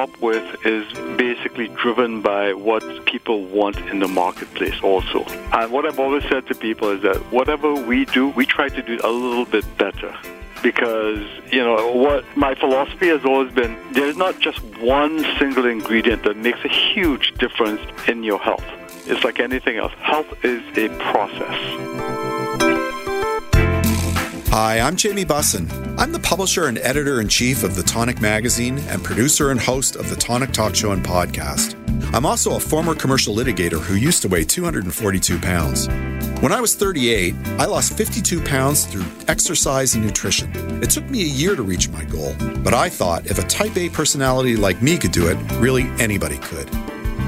Up with is basically driven by what people want in the marketplace also. And what I've always said to people is that whatever we do, we try to do a little bit better. Because, you know, what my philosophy has always been there's not just one single ingredient that makes a huge difference in your health. It's like anything else. Health is a process. Hi, I'm Jamie Bussin. I'm the publisher and editor in chief of The Tonic Magazine and producer and host of The Tonic Talk Show and podcast. I'm also a former commercial litigator who used to weigh 242 pounds. When I was 38, I lost 52 pounds through exercise and nutrition. It took me a year to reach my goal, but I thought if a type A personality like me could do it, really anybody could.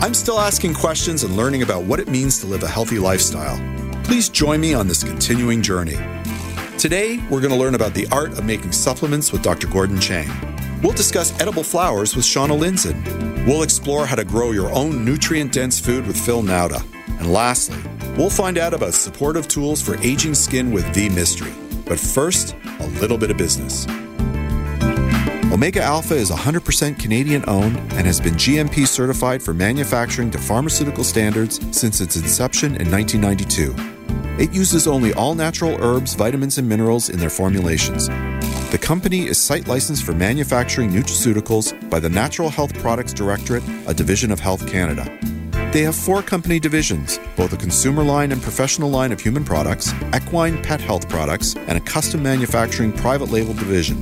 I'm still asking questions and learning about what it means to live a healthy lifestyle. Please join me on this continuing journey. Today, we're going to learn about the art of making supplements with Dr. Gordon Chang. We'll discuss edible flowers with Shauna Lindzon. We'll explore how to grow your own nutrient dense food with Phil Nauta. And lastly, we'll find out about supportive tools for aging skin with V Mystery. But first, a little bit of business. Omega Alpha is 100% Canadian owned and has been GMP certified for manufacturing to pharmaceutical standards since its inception in 1992. It uses only all natural herbs, vitamins, and minerals in their formulations. The company is site licensed for manufacturing nutraceuticals by the Natural Health Products Directorate, a division of Health Canada. They have four company divisions both a consumer line and professional line of human products, equine pet health products, and a custom manufacturing private label division.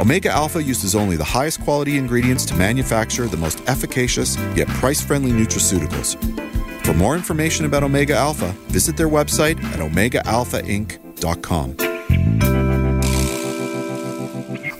Omega Alpha uses only the highest quality ingredients to manufacture the most efficacious yet price friendly nutraceuticals. For more information about Omega Alpha, visit their website at omegaalphainc.com.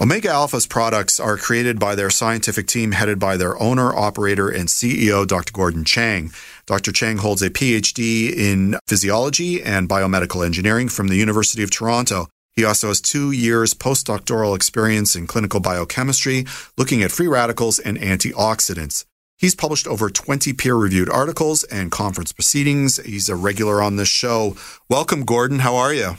Omega Alpha's products are created by their scientific team headed by their owner, operator, and CEO, Dr. Gordon Chang. Dr. Chang holds a PhD in physiology and biomedical engineering from the University of Toronto. He also has two years postdoctoral experience in clinical biochemistry, looking at free radicals and antioxidants. He's published over 20 peer reviewed articles and conference proceedings. He's a regular on this show. Welcome, Gordon. How are you?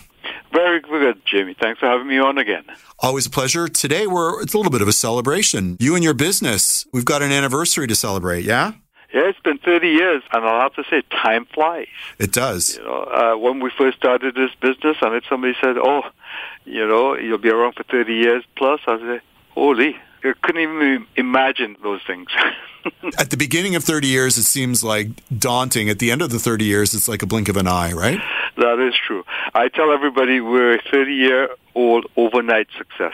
Very good, Jamie. Thanks for having me on again. Always a pleasure. Today, we're it's a little bit of a celebration. You and your business, we've got an anniversary to celebrate, yeah? Yeah, it's been 30 years, and I'll have to say, time flies. It does. You know, uh, when we first started this business, and if somebody said, "Oh, you know, you'll be around for 30 years plus," I'd say, "Holy, I couldn't even imagine those things." At the beginning of 30 years, it seems like daunting. At the end of the 30 years, it's like a blink of an eye, right? That is true. I tell everybody we're a 30 year old overnight success.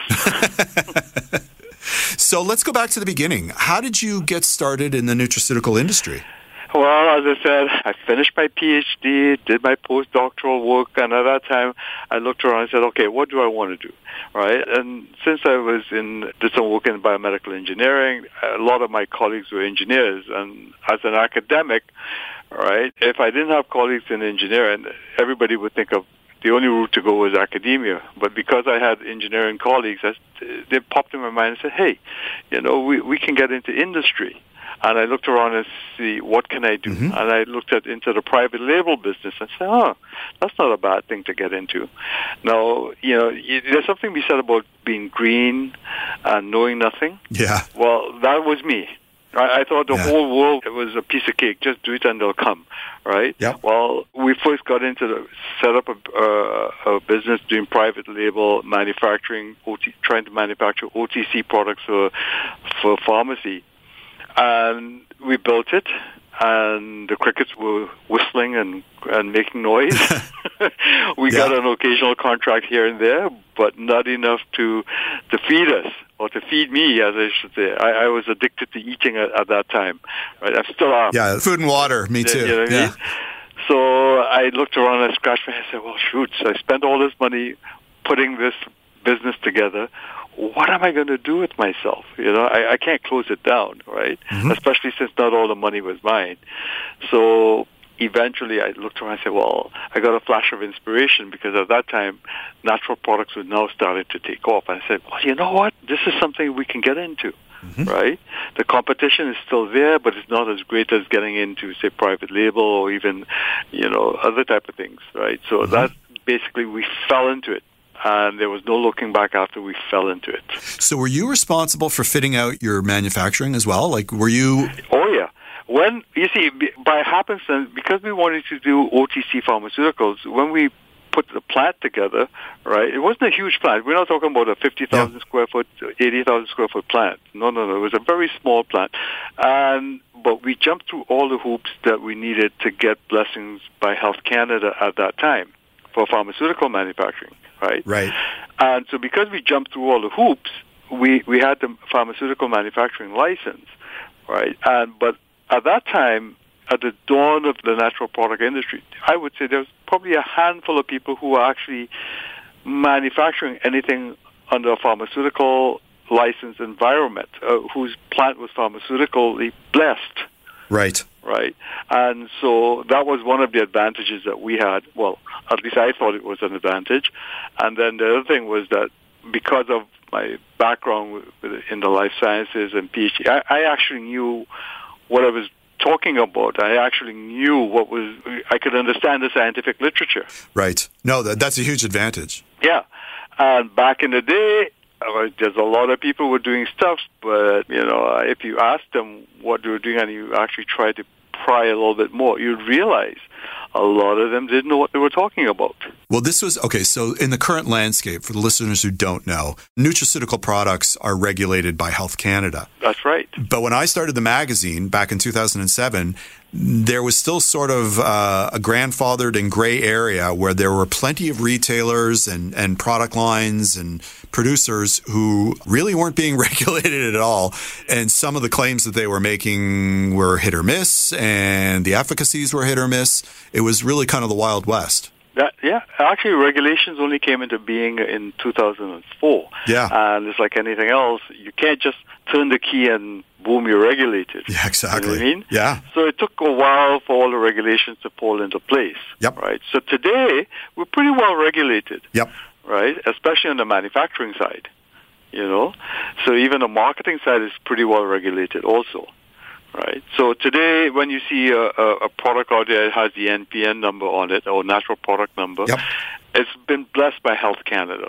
so let's go back to the beginning. How did you get started in the nutraceutical industry? Well, as I said, I finished my PhD, did my postdoctoral work, and at that time, I looked around and said, okay, what do I want to do? Right? And since I was in, did some work in biomedical engineering, a lot of my colleagues were engineers, and as an academic, right, if I didn't have colleagues in engineering, everybody would think of the only route to go was academia. But because I had engineering colleagues, they popped in my mind and said, hey, you know, we, we can get into industry and I looked around and see what can I do, mm-hmm. and I looked at into the private label business and said, oh, that's not a bad thing to get into. Now, you know, there's something be said about being green and knowing nothing. Yeah. Well, that was me. I, I thought the yeah. whole world was a piece of cake. Just do it and they'll come, right? Yeah. Well, we first got into the set up a, uh, a business doing private label manufacturing, OT, trying to manufacture OTC products for for pharmacy and we built it and the crickets were whistling and and making noise. we yeah. got an occasional contract here and there, but not enough to to feed us or to feed me, as I should say. I, I was addicted to eating at, at that time. Right? I still am. Yeah, food and water. Me too. You know yeah. I mean? So I looked around and scratched my head and said, "Well, shoot! So I spent all this money putting this business together what am I going to do with myself? You know, I, I can't close it down, right? Mm-hmm. Especially since not all the money was mine. So, eventually I looked around and said, well, I got a flash of inspiration because at that time, natural products were now starting to take off. And I said, well, you know what? This is something we can get into. Mm-hmm. Right, the competition is still there, but it's not as great as getting into, say, private label or even, you know, other type of things. Right, so mm-hmm. that basically we fell into it and there was no looking back after we fell into it. So, were you responsible for fitting out your manufacturing as well? Like, were you? Oh yeah, when you see by happenstance because we wanted to do OTC pharmaceuticals, when we put the plant together, right? It wasn't a huge plant. We're not talking about a 50,000 yeah. square foot, 80,000 square foot plant. No, no, no. It was a very small plant. And, but we jumped through all the hoops that we needed to get blessings by Health Canada at that time for pharmaceutical manufacturing, right? Right. And so because we jumped through all the hoops, we, we had the pharmaceutical manufacturing license, right? And, but at that time, at the dawn of the natural product industry, I would say there was probably a handful of people who were actually manufacturing anything under a pharmaceutical licensed environment, uh, whose plant was pharmaceutically blessed. Right. Right. And so that was one of the advantages that we had. Well, at least I thought it was an advantage. And then the other thing was that because of my background in the life sciences and PhD, I, I actually knew what I was talking about. I actually knew what was, I could understand the scientific literature. Right. No, that, that's a huge advantage. Yeah. And back in the day, there's a lot of people were doing stuff, but, you know, uh, if you ask them what they were doing and you actually try to pry a little bit more, you'd realize a lot of them didn't know what they were talking about. Well, this was okay. So, in the current landscape, for the listeners who don't know, nutraceutical products are regulated by Health Canada. That's right. But when I started the magazine back in 2007, there was still sort of uh, a grandfathered and gray area where there were plenty of retailers and, and product lines and producers who really weren't being regulated at all. And some of the claims that they were making were hit or miss, and the efficacies were hit or miss. It was really kind of the Wild West. That, yeah, actually, regulations only came into being in 2004. Yeah, and it's like anything else. You can't just turn the key and boom, you're regulated. Yeah, exactly. You know I mean? Yeah. So it took a while for all the regulations to fall into place. Yep. Right. So today we're pretty well regulated. Yep. Right, especially on the manufacturing side. You know, so even the marketing side is pretty well regulated also right? So today, when you see a, a, a, product out there that has the NPN number on it or natural product number, yep. it's been blessed by Health Canada,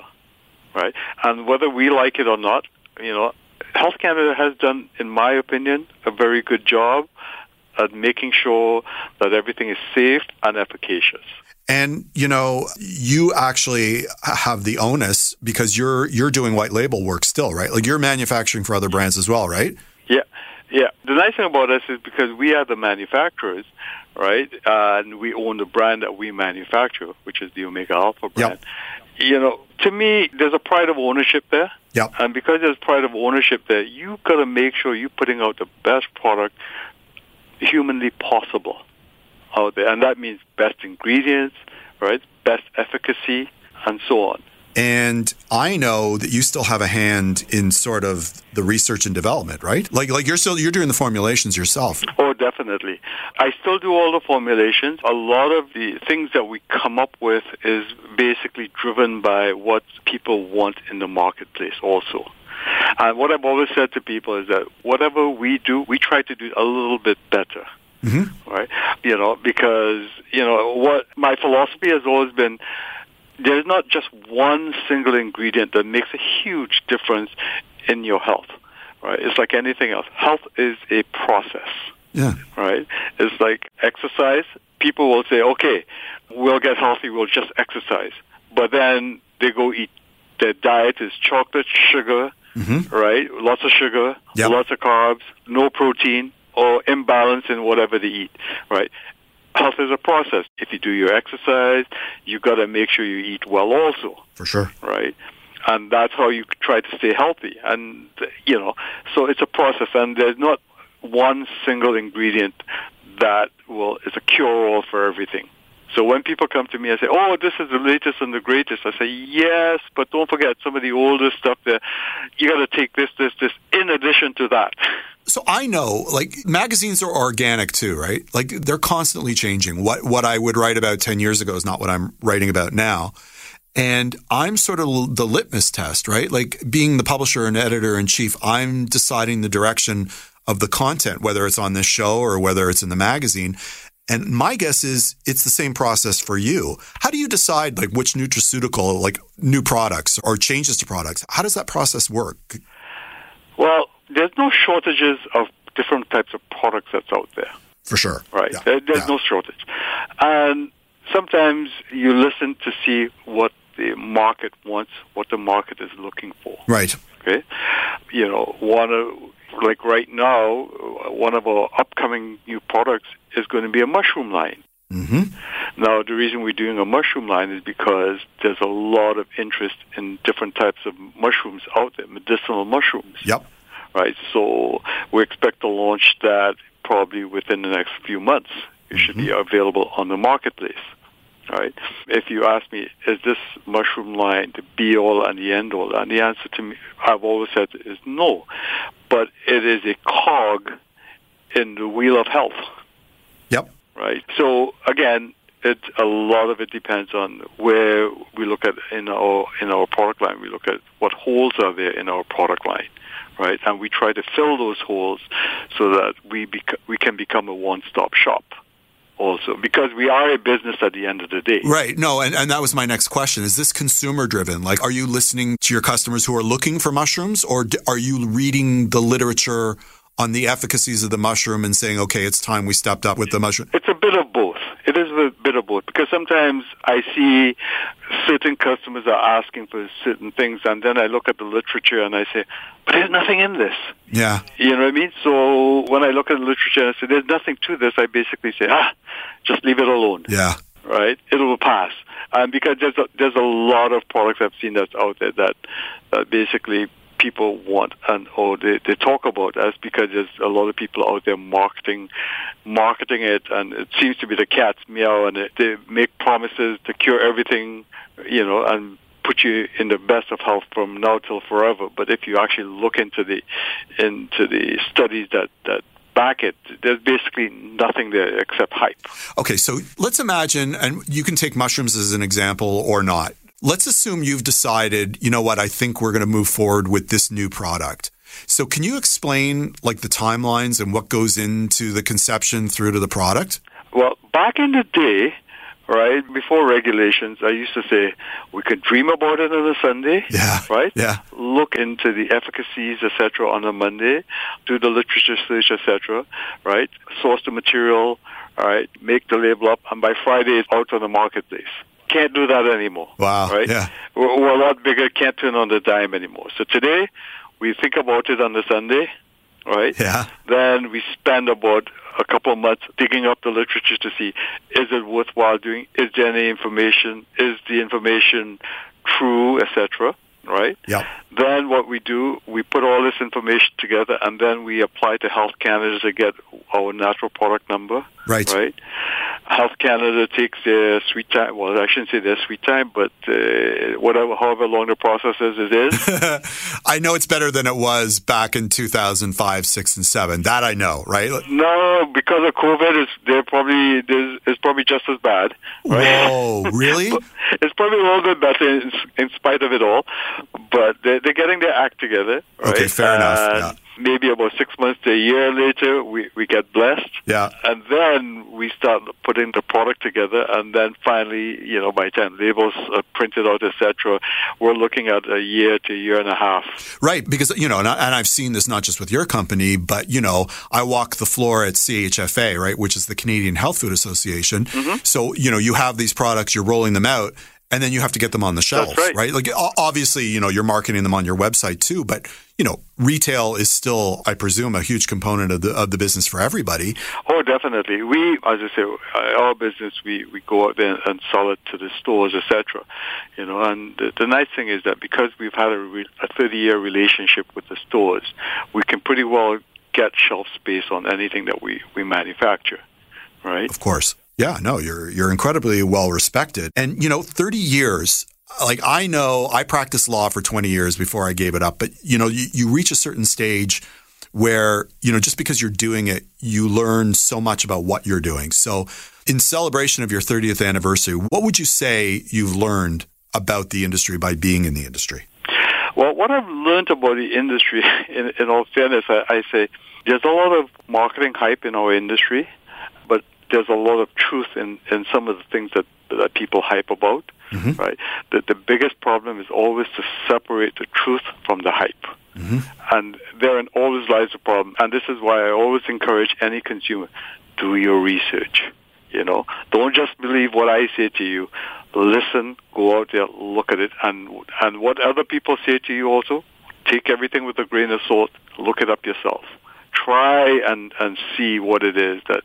right? And whether we like it or not, you know, Health Canada has done, in my opinion, a very good job at making sure that everything is safe and efficacious. And you know, you actually have the onus because you're you're doing white label work still, right? Like you're manufacturing for other brands as well, right? Yeah. Yeah, the nice thing about us is because we are the manufacturers, right? Uh, and we own the brand that we manufacture, which is the Omega Alpha brand. Yep. You know, to me, there's a pride of ownership there. Yep. And because there's pride of ownership there, you got to make sure you're putting out the best product humanly possible out there, and that means best ingredients, right? Best efficacy, and so on. And I know that you still have a hand in sort of the research and development, right? Like like you're still you're doing the formulations yourself. Oh, definitely. I still do all the formulations. A lot of the things that we come up with is basically driven by what people want in the marketplace also. And what I've always said to people is that whatever we do, we try to do a little bit better. Mm-hmm. Right? You know, because, you know, what my philosophy has always been there's not just one single ingredient that makes a huge difference in your health. Right? It's like anything else. Health is a process. Yeah. Right? It's like exercise. People will say, okay, we'll get healthy, we'll just exercise. But then they go eat. Their diet is chocolate, sugar, mm-hmm. right? Lots of sugar, yep. lots of carbs, no protein, or imbalance in whatever they eat, right? Health is a process. If you do your exercise, you got to make sure you eat well also. For sure. Right? And that's how you try to stay healthy. And, you know, so it's a process and there's not one single ingredient that will, is a cure-all for everything. So when people come to me and say, "Oh, this is the latest and the greatest," I say, "Yes, but don't forget some of the older stuff. There, you got to take this, this, this in addition to that." So I know, like magazines are organic too, right? Like they're constantly changing. What what I would write about ten years ago is not what I'm writing about now. And I'm sort of the litmus test, right? Like being the publisher and editor in chief, I'm deciding the direction of the content, whether it's on this show or whether it's in the magazine. And my guess is it's the same process for you. How do you decide like which nutraceutical, like new products or changes to products? How does that process work? Well, there's no shortages of different types of products that's out there. For sure. Right. Yeah. There, there's Yeah. no shortage. And sometimes you listen to see what the market wants, what the market is looking for. Right. Okay, you know, one of like right now, one of our upcoming new products is going to be a mushroom line. Mm-hmm. Now, the reason we're doing a mushroom line is because there's a lot of interest in different types of mushrooms out there, medicinal mushrooms, Yep. Right? So we expect to launch that probably within the next few months. It should be mm-hmm. available on the marketplace. Right. If you ask me, is this mushroom line the be all and the end all? And the answer to me, I've always said is no. But it is a cog in the wheel of health Yep. right? So again, it a lot of it depends on where we look at in our in our product line. We look at what holes are there in our product line, right? And we try to fill those holes so that we bec- we can become a one-stop shop. Also, because we are a business at the end of the day. Right. No, and, and that was my next question. Is this consumer driven? Like, are you listening to your customers who are looking for mushrooms, or d- are you reading the literature on the efficacies of the mushroom and saying, okay, it's time we stepped up with the mushroom? It's a bit of both. It is a bit of both because sometimes I see certain customers are asking for certain things, and then I look at the literature and I say, "But there's nothing in this." Yeah. You know what I mean? So when I look at the literature and I say, "There's nothing to this," I basically say, "Ah, just leave it alone." Yeah. Right? It will pass. And because there's a, there's a lot of products I've seen that's out there that, that basically people want and or they, they talk about that's because there's a lot of people out there marketing marketing it and it seems to be the cat's meow and it, they make promises to cure everything you know and put you in the best of health from now till forever but if you actually look into the into the studies that that back it there's basically nothing there except hype Okay, so let's imagine, and you can take mushrooms as an example or not. Let's assume you've decided, you know what, I think we're going to move forward with this new product. So can you explain like the timelines and what goes into the conception through to the product? Well, back in the day, right, before regulations, I used to say we could dream about it on a Sunday, Yeah. right? Yeah. Look into the efficacies, etc., on a Monday, do the literature search, etc., right? Source the material, all right, make the label up, and by Friday it's out on the marketplace. Can't do that anymore. Wow, Right? yeah. We're, we're a lot bigger. Can't turn on the dime anymore. So today we think about it on the Sunday, right? Yeah. Then we spend about a couple of months digging up the literature to see is it worthwhile doing? Is there any information? Is the information true, etc. Right? Yeah. Then what we do, we put all this information together, and then we apply to Health Canada to get our natural product number. Right. Right. Health Canada takes their sweet time. Well, I shouldn't say their sweet time, but uh, whatever, however long the process is, it is. I know it's better than it was back in 2005, 6, and 7. That I know, right? No, because of COVID, it's they're probably it's probably just as bad. Right? Whoa, really? it's probably a little bit better in, in spite of it all, but they're, they're getting their act together. Right? Okay, fair enough, yeah. Maybe about six months to a year later, we, we get blessed. Yeah. And then we start putting the product together, and then finally, you know, by time labels are printed out, etc., we're looking at a year to a year and a half. Right, because you know, and, I, and I've seen this not just with your company, but you know, I walk the floor at CHFA, right, which is the Canadian Health Food Association. Mm-hmm. So you know, you have these products, you're rolling them out, and then you have to get them on the shelf, right. Like obviously, you know, you're marketing them on your website too, but you know, retail is still, I presume, a huge component of the of the business for everybody. Oh, definitely. We, as I say, uh, our business, we, we go out there and sell it to the stores, etc. You know, and the, the nice thing is that because we've had a, re- a 30-year relationship with the stores, we can pretty well get shelf space on anything that we, we manufacture, right? Of course. Yeah, no, you're you're incredibly well respected. And you know, 30 years like I know I practiced law for 20 years before I gave it up, but you know, you, you reach a certain stage where, you know, just because you're doing it, you learn so much about what you're doing. So, in celebration of your 30th anniversary, what would you say you've learned about the industry by being in the industry? Well, what I've learned about the industry, in, in all fairness, I, I say there's a lot of marketing hype in our industry, but there's a lot of truth in, in some of the things that, that people hype about, mm-hmm. right? The, the biggest problem is always to separate the truth from the hype. Mm-hmm. And therein always lies the problem. And this is why I always encourage any consumer, do your research. You know, don't just believe what I say to you. Listen, go out there, look at it, and and what other people say to you also, take everything with a grain of salt. Look it up yourself try and, and see what it is that,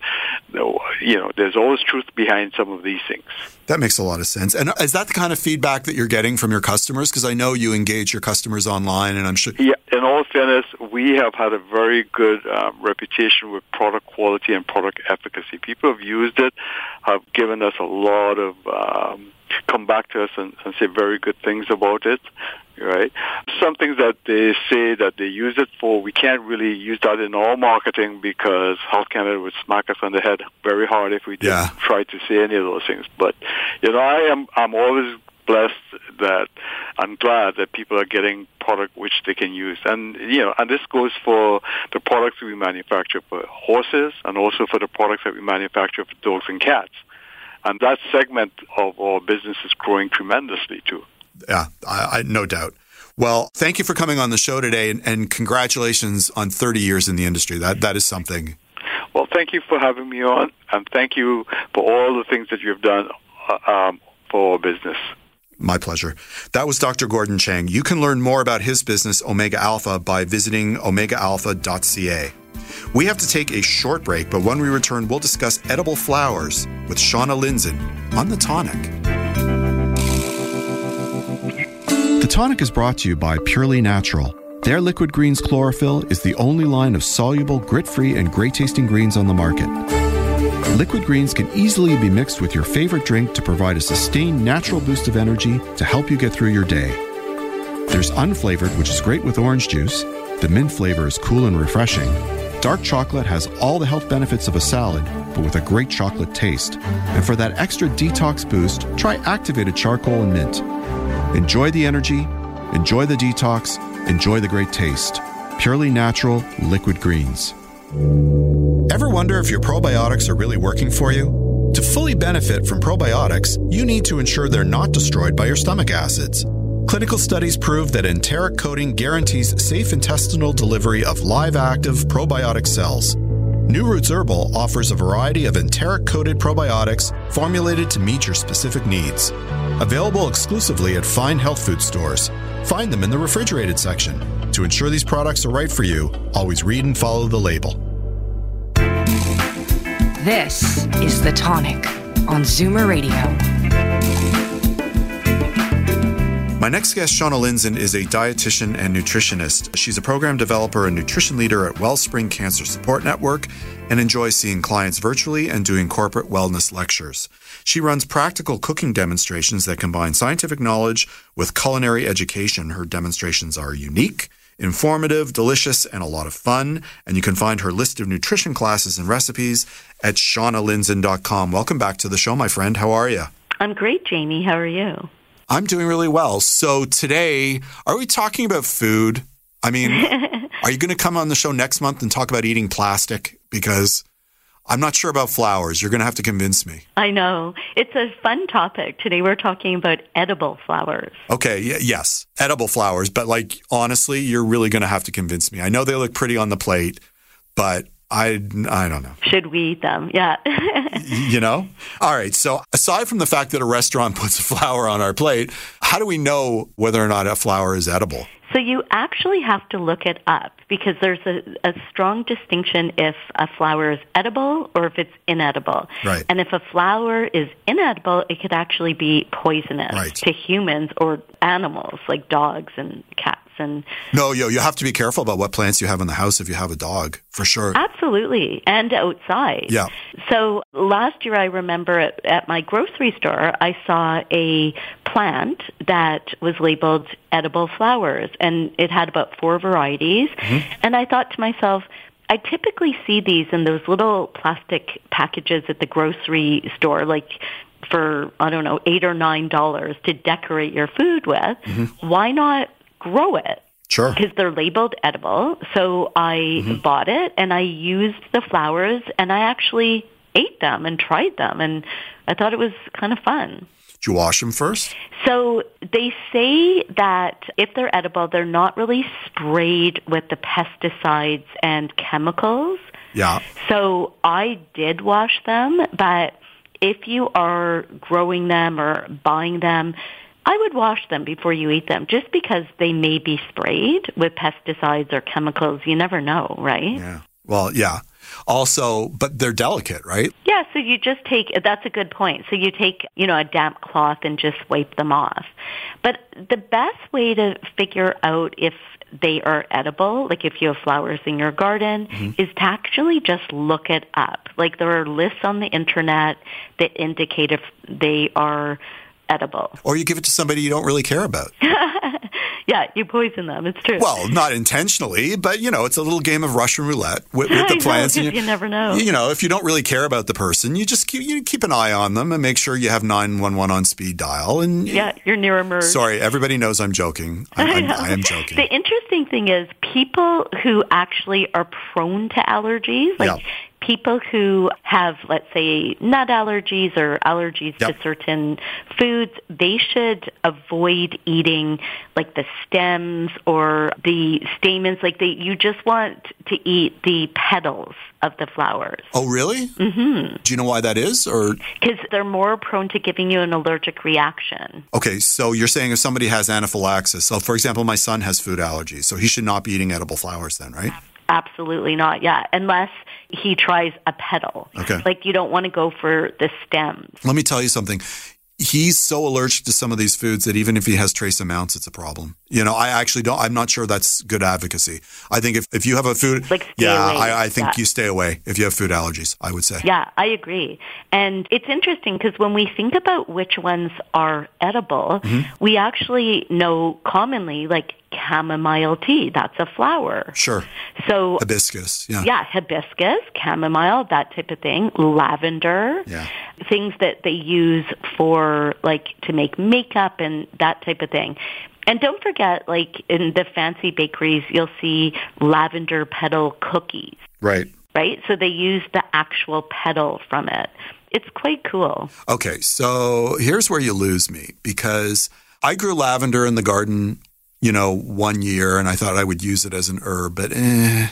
you know, there's always truth behind some of these things. That makes a lot of sense. And is that the kind of feedback that you're getting from your customers? Because I know you engage your customers online, and I'm sure. Yeah, in all fairness, we have had a very good um, reputation with product quality and product efficacy. People have used it, have given us a lot of. Um, come back to us and, and say very good things about it right? Some things that they say that they use it for, we can't really use that in our marketing because Health Canada would smack us on the head very hard if we did yeah. try to say any of those things. But you know, I am I'm always blessed that I'm glad that people are getting product which they can use. And you know, and this goes for the products we manufacture for horses and also for the products that we manufacture for dogs and cats. And that segment of our business is growing tremendously too yeah, I, I, no doubt. Well, thank you for coming on the show today, and, and, congratulations on 30 years in the industry. That that is something. Well, thank you for having me on, and thank you for all the things that you've done uh, um, for our business. My pleasure. That was Dr. Gordon Chang. You can learn more about his business, Omega Alpha, by visiting omegaalpha.ca. We have to take a short break, but when we return, we'll discuss edible flowers with Shauna Lindzon on The Tonic. The Tonic is brought to you by Purely Natural. Their Liquid Greens Chlorophyll is the only line of soluble, grit free, and great tasting greens on the market. Liquid greens can easily be mixed with your favorite drink to provide a sustained natural boost of energy to help you get through your day. There's unflavored, which is great with orange juice. The mint flavor is cool and refreshing. Dark chocolate has all the health benefits of a salad, but with a great chocolate taste. And for that extra detox boost, try activated charcoal and mint. Enjoy the energy, enjoy the detox, enjoy the great taste. Purely natural liquid greens. Ever wonder if your probiotics are really working for you? To fully benefit from probiotics, you need to ensure they're not destroyed by your stomach acids. Clinical studies prove that enteric coating guarantees safe intestinal delivery of live active probiotic cells. New Roots Herbal offers a variety of enteric coated probiotics formulated to meet your specific needs. Available exclusively at fine health food stores. Find them in the refrigerated section. To ensure these products are right for you, always read and follow the label. This is The Tonic on Zoomer Radio. My next guest, Shauna Lindzon, is a dietitian and nutritionist. She's a program developer and nutrition leader at Wellspring Cancer Support Network and enjoys seeing clients virtually and doing corporate wellness lectures. She runs practical cooking demonstrations that combine scientific knowledge with culinary education. Her demonstrations are unique, informative, delicious, and a lot of fun. And you can find her list of nutrition classes and recipes at shaunalindzon.com. Welcome back to the show, my friend. How are you? I'm great, Jamie. How are you? I'm doing really well. So today, are we talking about food? I mean, are you going to come on the show next month and talk about eating plastic? Because I'm not sure about flowers. You're going to have to convince me. I know. It's a fun topic. Today we're talking about edible flowers. Okay, y- yes, edible flowers. But like, honestly, you're really going to have to convince me. I know they look pretty on the plate, but I, I don't know. Should we eat them? Yeah. you know? All right. So, aside from the fact that a restaurant puts a flower on our plate, how do we know whether or not a flower is edible? So you actually have to look it up because there's a, a, strong distinction if a flower is edible or if it's inedible. Right. And if a flower is inedible, it could actually be poisonous right. to humans or animals like dogs and cats and No, yo, you have to be careful about what plants you have in the house if you have a dog, for sure. absolutely and outside. Yeah. So last year I remember at, at my grocery store I saw a plant that was labeled edible flowers and it had about four varieties mm-hmm. and I thought to myself I typically see these in those little plastic packages at the grocery store like for I don't know 8 or 9 dollars to decorate your food with. Mm-hmm. Why not grow it? Sure. because they're labeled edible. So I mm-hmm. bought it and I used the flowers and I actually ate them and tried them and I thought it was kind of fun. Did you wash them first? So they say that if they're edible, they're not really sprayed with the pesticides and chemicals. Yeah. So I did wash them, but if you are growing them or buying them, I would wash them before you eat them just because they may be sprayed with pesticides or chemicals. You never know, right? Yeah. Well, yeah. Also, but they're delicate, right? Yeah, so you just take, that's a good point. So you take, you know, a damp cloth and just wipe them off. But the best way to figure out if they are edible, like if you have flowers in your garden, mm-hmm. is to actually just look it up. Like there are lists on the internet that indicate if they are edible. Or you give it to somebody you don't really care about. Yeah, you poison them. It's true. Well, not intentionally, but you know, it's a little game of Russian roulette with, with the know, plants. and you never know. You know, if you don't really care about the person, you just keep you keep an eye on them and make sure you have nine one one on speed dial. And yeah, you're near a merge. sorry, everybody knows I'm joking. I'm, I'm. I am joking. The interesting thing is people who actually are prone to allergies, like Yeah. People who have, let's say, nut allergies or allergies Yep. to certain foods, they should avoid eating like the stems or the stamens. Like they, you just want to eat the petals of the flowers oh, really? Mm-hmm. Do you know why that is? Or because they're more prone to giving you an allergic reaction. okay, so you're saying if somebody has anaphylaxis, so for example, my son has food allergies, so he should not be eating edible flowers, then, right? Absolutely not. Yeah, unless he tries a petal. Okay. Like you don't want to go for the stems. Let me tell you something. He's so allergic to some of these foods that even if he has trace amounts, it's a problem. You know, I actually don't, I'm not sure that's good advocacy. I think if, if you have a food, Like, yeah. I, I think Yeah. you stay away if you have food allergies, I would say. Yeah, I agree. And it's interesting because when we think about which ones are edible, Mm-hmm. we actually know commonly like chamomile tea, that's a flower. Sure. So Hibiscus. Yeah. yeah, hibiscus, chamomile, that type of thing, lavender, Yeah. Things that they use for like to make makeup and that type of thing. And don't forget, like in the fancy bakeries, you'll see lavender petal cookies, Right. right? So they use the actual petal from it. It's quite cool. Okay. So here's where you lose me because I grew lavender in the garden, you know, one year and I thought I would use it as an herb, but eh.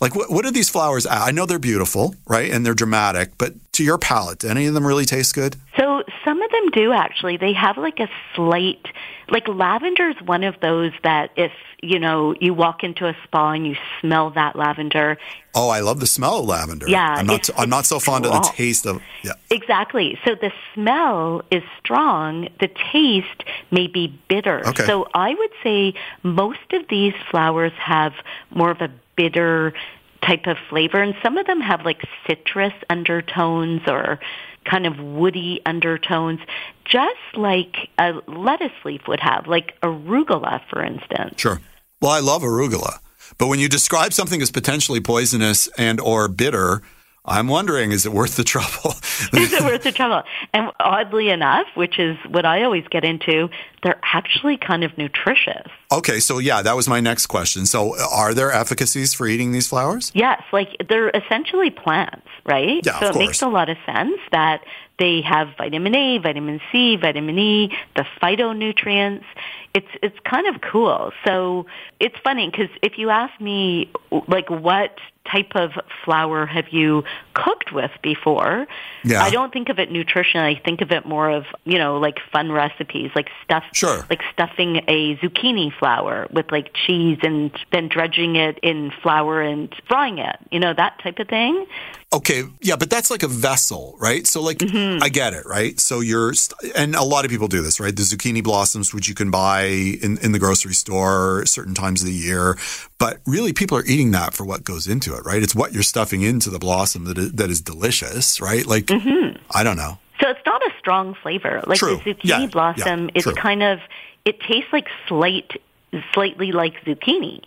Like, what, what are these flowers? I know they're beautiful, right? And they're dramatic, but to your palate, do any of them really taste good? So some of them do actually. They have like a slight, like lavender is one of those that if, you know, you walk into a spa and you smell that lavender, Oh, I love the smell of lavender. Yeah, I'm not. I'm not so fond of the taste of. Yeah. Exactly. So the smell is strong. The taste may be bitter. Okay. So I would say most of these flowers have more of a bitter type of flavor, and some of them have like citrus undertones or kind of woody undertones, just like a lettuce leaf would have, like arugula, for instance. Sure. Well, I love arugula, but when you describe something as potentially poisonous and or bitter, I'm wondering, is it worth the trouble? Is it worth the trouble? And oddly enough, which is what I always get into, they're actually kind of nutritious. okay, so yeah, that was my next question. So, are there efficacies for eating these flowers? Yes, like they're essentially plants, right? Yeah, so it makes a lot of sense that they have vitamin A, vitamin C, vitamin E, the phytonutrients. It's it's kind of cool. So it's funny because if you ask me, like, what type of flower have you cooked with before? Yeah. I don't think of it nutrition. I think of it more of you know like fun recipes, like stuff, Sure. like stuffing a zucchini flower with like cheese and then dredging it in flour and frying it. You know that type of thing. Okay, yeah, but that's like a vessel, right? So, like, I get it, right? So you're, st- and a lot of people do this, right? The zucchini blossoms, which you can buy in, in the grocery store certain times of the year. But really, people are eating that for what goes into it, right? It's what you're stuffing into the blossom that is, that is delicious, right? Like, mm-hmm. I don't know. So it's not a strong flavor. Like True. the zucchini Yeah, blossom yeah, is true. kind of it tastes like slight slightly like zucchini.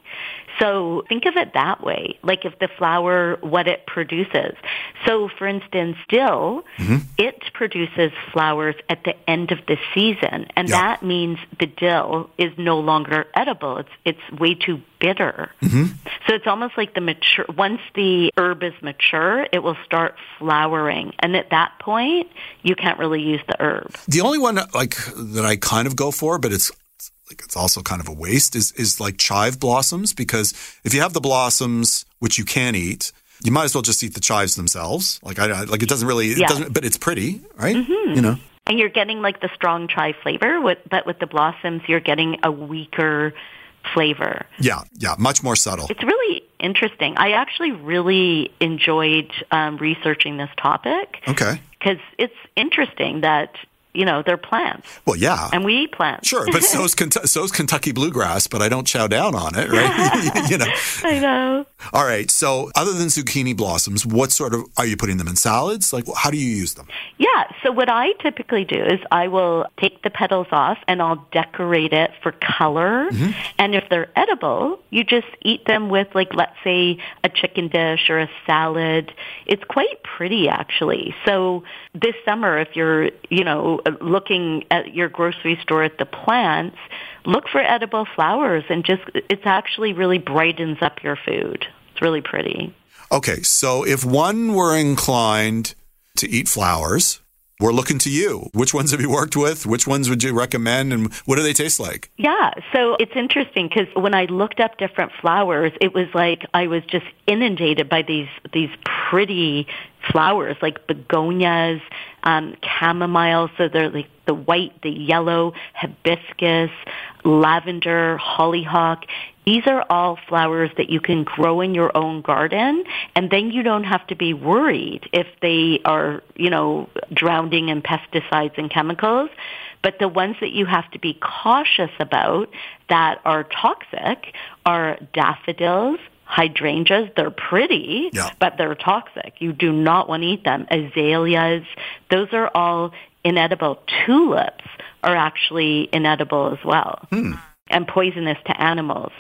So think of it that way. Like if the flower what it produces. So for instance, dill, Mm-hmm. it produces flowers at the end of the season and Yeah. that means the dill is no longer edible. It's it's way too bitter. Mm-hmm. So it's almost like the mature once the herb is mature, it will start flowering. And at that point, you can't really use the herb. The only one like that I kind of go for, but it's like it's also kind of a waste is is like chive blossoms because if you have the blossoms which you can eat, you might as well just eat the chives themselves. Like I I- like it doesn't really it Yeah. doesn't but it's pretty, right? mm-hmm. You know. And you're getting like the strong chive flavor, with, but with the blossoms, you're getting a weaker flavor. Yeah, yeah, much more subtle. It's really interesting. I actually really enjoyed um, researching this topic Okay. because it's interesting that you know they're plants Well, yeah. and we eat plants. Sure, but so's so's Kentucky bluegrass, but I don't chow down on it, right? you know. I know. All right. So, other than zucchini blossoms, what sort of are you putting them in salads? Like, how do you use them? Yeah. So what I typically do is I will take the petals off and I'll decorate it for color. Mm-hmm. And if they're edible, you just eat them with like, let's say a chicken dish or a salad. It's quite pretty actually. So this summer, if you're, you know, Uh, looking at your grocery store at the plants, look for edible flowers and just, it's actually really brightens up your food. It's really pretty. Okay. So, if one were inclined to eat flowers, we're looking to you. Which ones have you worked with? Which ones would you recommend? And what do they taste like? Yeah, so it's interesting because when I looked up different flowers, it was like I was just inundated by these these pretty flowers like begonias, um, chamomile. So they're like the white, the yellow, hibiscus, lavender, hollyhock. These are all flowers that you can grow in your own garden, and then you don't have to be worried if they are, you know, drowning in pesticides and chemicals. But the ones that you have to be cautious about that are toxic are daffodils, hydrangeas. They're pretty, Yeah. but they're toxic. You do not want to eat them. Azaleas, those are all inedible. Tulips are actually inedible as well. Hmm. And poisonous to animals.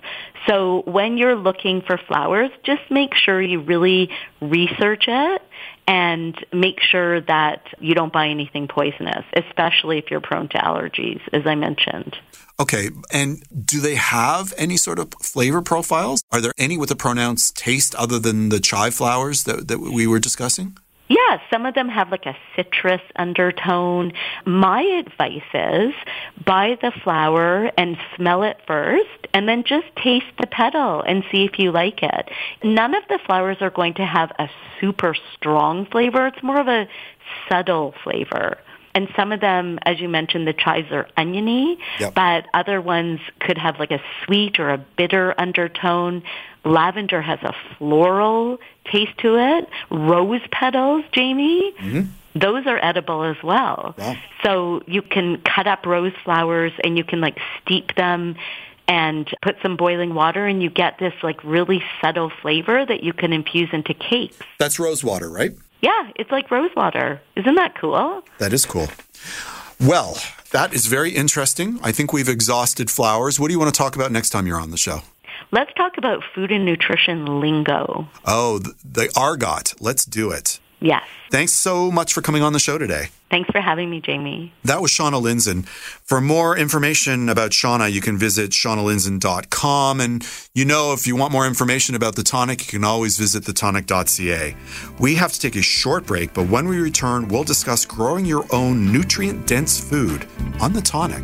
So when you're looking for flowers, just make sure you really research it and make sure that you don't buy anything poisonous, especially if you're prone to allergies, as I mentioned. Okay. And do they have any sort of flavor profiles? Are there any with a pronounced taste other than the chive flowers that, that we were discussing? Yeah, some of them have like a citrus undertone. My advice is buy the flower and smell it first and then just taste the petal and see if you like it. None of the flowers are going to have a super strong flavor. It's more of a subtle flavor. And some of them, as you mentioned, the chives are oniony, Yep. but other ones could have like a sweet or a bitter undertone. Lavender has a floral taste to it. Rose petals, Jamie, mm-hmm. those are edible as well. Wow. So you can cut up rose flowers and you can like steep them and put some boiling water and you get this like really subtle flavor that you can infuse into cakes. That's rose water, right? Yeah, it's like rose water. Isn't that cool? That is cool. Well, that is very interesting. I think we've exhausted flowers. What do you want to talk about next time you're on the show? Let's talk about food and nutrition lingo. Oh, the, the Argot. Let's do it. Yes. Thanks so much for coming on the show today. Thanks for having me, Jamie. That was Shauna Lindzon. For more information about Shauna, you can visit shaunalindzon.com. And you know, if you want more information about the tonic, you can always visit thetonic.ca. We have to take a short break, but when we return, we'll discuss growing your own nutrient dense food on the tonic.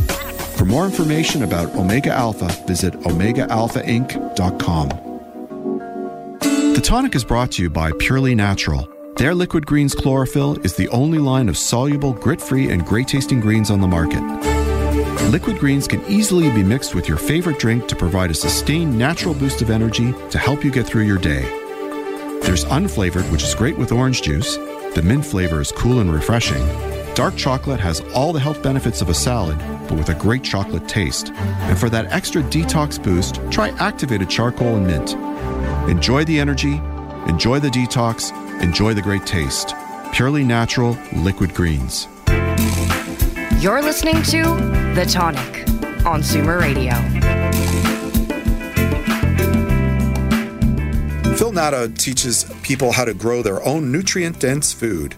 For more information about Omega Alpha, visit OmegaAlphaInc.com. The tonic is brought to you by Purely Natural. Their Liquid Greens Chlorophyll is the only line of soluble, grit free, and great tasting greens on the market. Liquid greens can easily be mixed with your favorite drink to provide a sustained natural boost of energy to help you get through your day. There's unflavored, which is great with orange juice. The mint flavor is cool and refreshing. Dark chocolate has all the health benefits of a salad, but with a great chocolate taste. And for that extra detox boost, try activated charcoal and mint. Enjoy the energy, enjoy the detox, enjoy the great taste. Purely natural liquid greens. You're listening to The Tonic on Zoomer Radio. Phil Nauta teaches people how to grow their own nutrient dense food.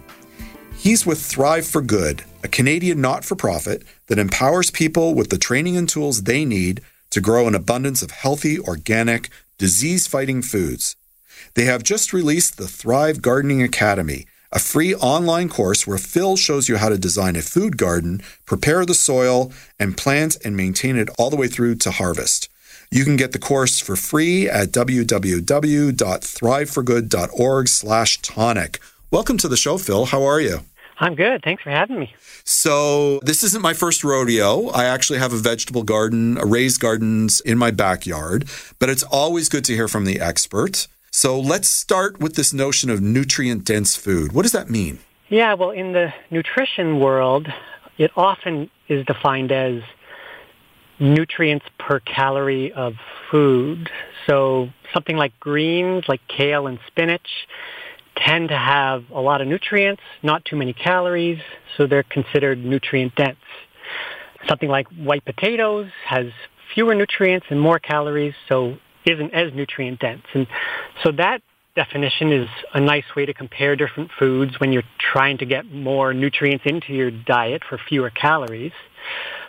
He's with Thrive for Good, a Canadian not for profit that empowers people with the training and tools they need to grow an abundance of healthy, organic, disease fighting foods. They have just released the Thrive Gardening Academy, a free online course where Phil shows you how to design a food garden, prepare the soil, and plant and maintain it all the way through to harvest. You can get the course for free at www.thriveforgood.org slash tonic. Welcome to the show, Phil. How are you? I'm good. Thanks for having me. So, this isn't my first rodeo. I actually have a vegetable garden, a raised gardens in my backyard, but it's always good to hear from the expert. So, let's start with this notion of nutrient dense food. What does that mean? Yeah, well, in the nutrition world, it often is defined as nutrients per calorie of food. So, something like greens, like kale and spinach, tend to have a lot of nutrients, not too many calories, so they're considered nutrient dense. Something like white potatoes has fewer nutrients and more calories, so isn't as nutrient dense. And so that definition is a nice way to compare different foods when you're trying to get more nutrients into your diet for fewer calories.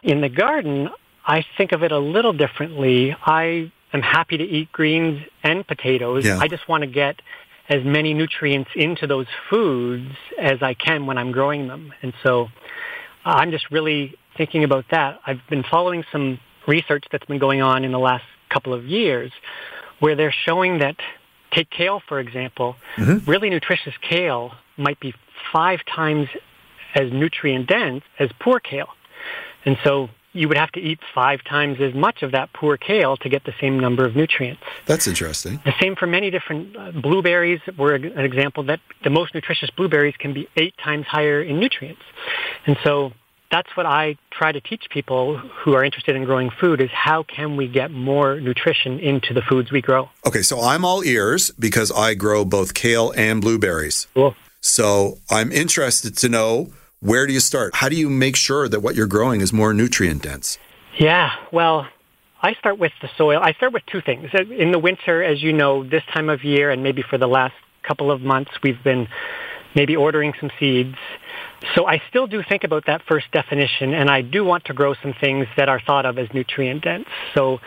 In the garden, I think of it a little differently. I am happy to eat greens and potatoes. Yeah. I just want to get as many nutrients into those foods as I can when I'm growing them. And so uh, I'm just really thinking about that. I've been following some research that's been going on in the last couple of years where they're showing that take kale for example, mm-hmm. really nutritious kale might be five times as nutrient dense as poor kale. And so you would have to eat five times as much of that poor kale to get the same number of nutrients. That's interesting. The same for many different uh, blueberries were an example that the most nutritious blueberries can be eight times higher in nutrients. And so that's what I try to teach people who are interested in growing food is how can we get more nutrition into the foods we grow. Okay, so I'm all ears because I grow both kale and blueberries. Cool. So I'm interested to know where do you start? How do you make sure that what you're growing is more nutrient dense? Yeah, well, I start with the soil. I start with two things. In the winter, as you know, this time of year and maybe for the last couple of months, we've been maybe ordering some seeds. So I still do think about that first definition, and I do want to grow some things that are thought of as nutrient dense. So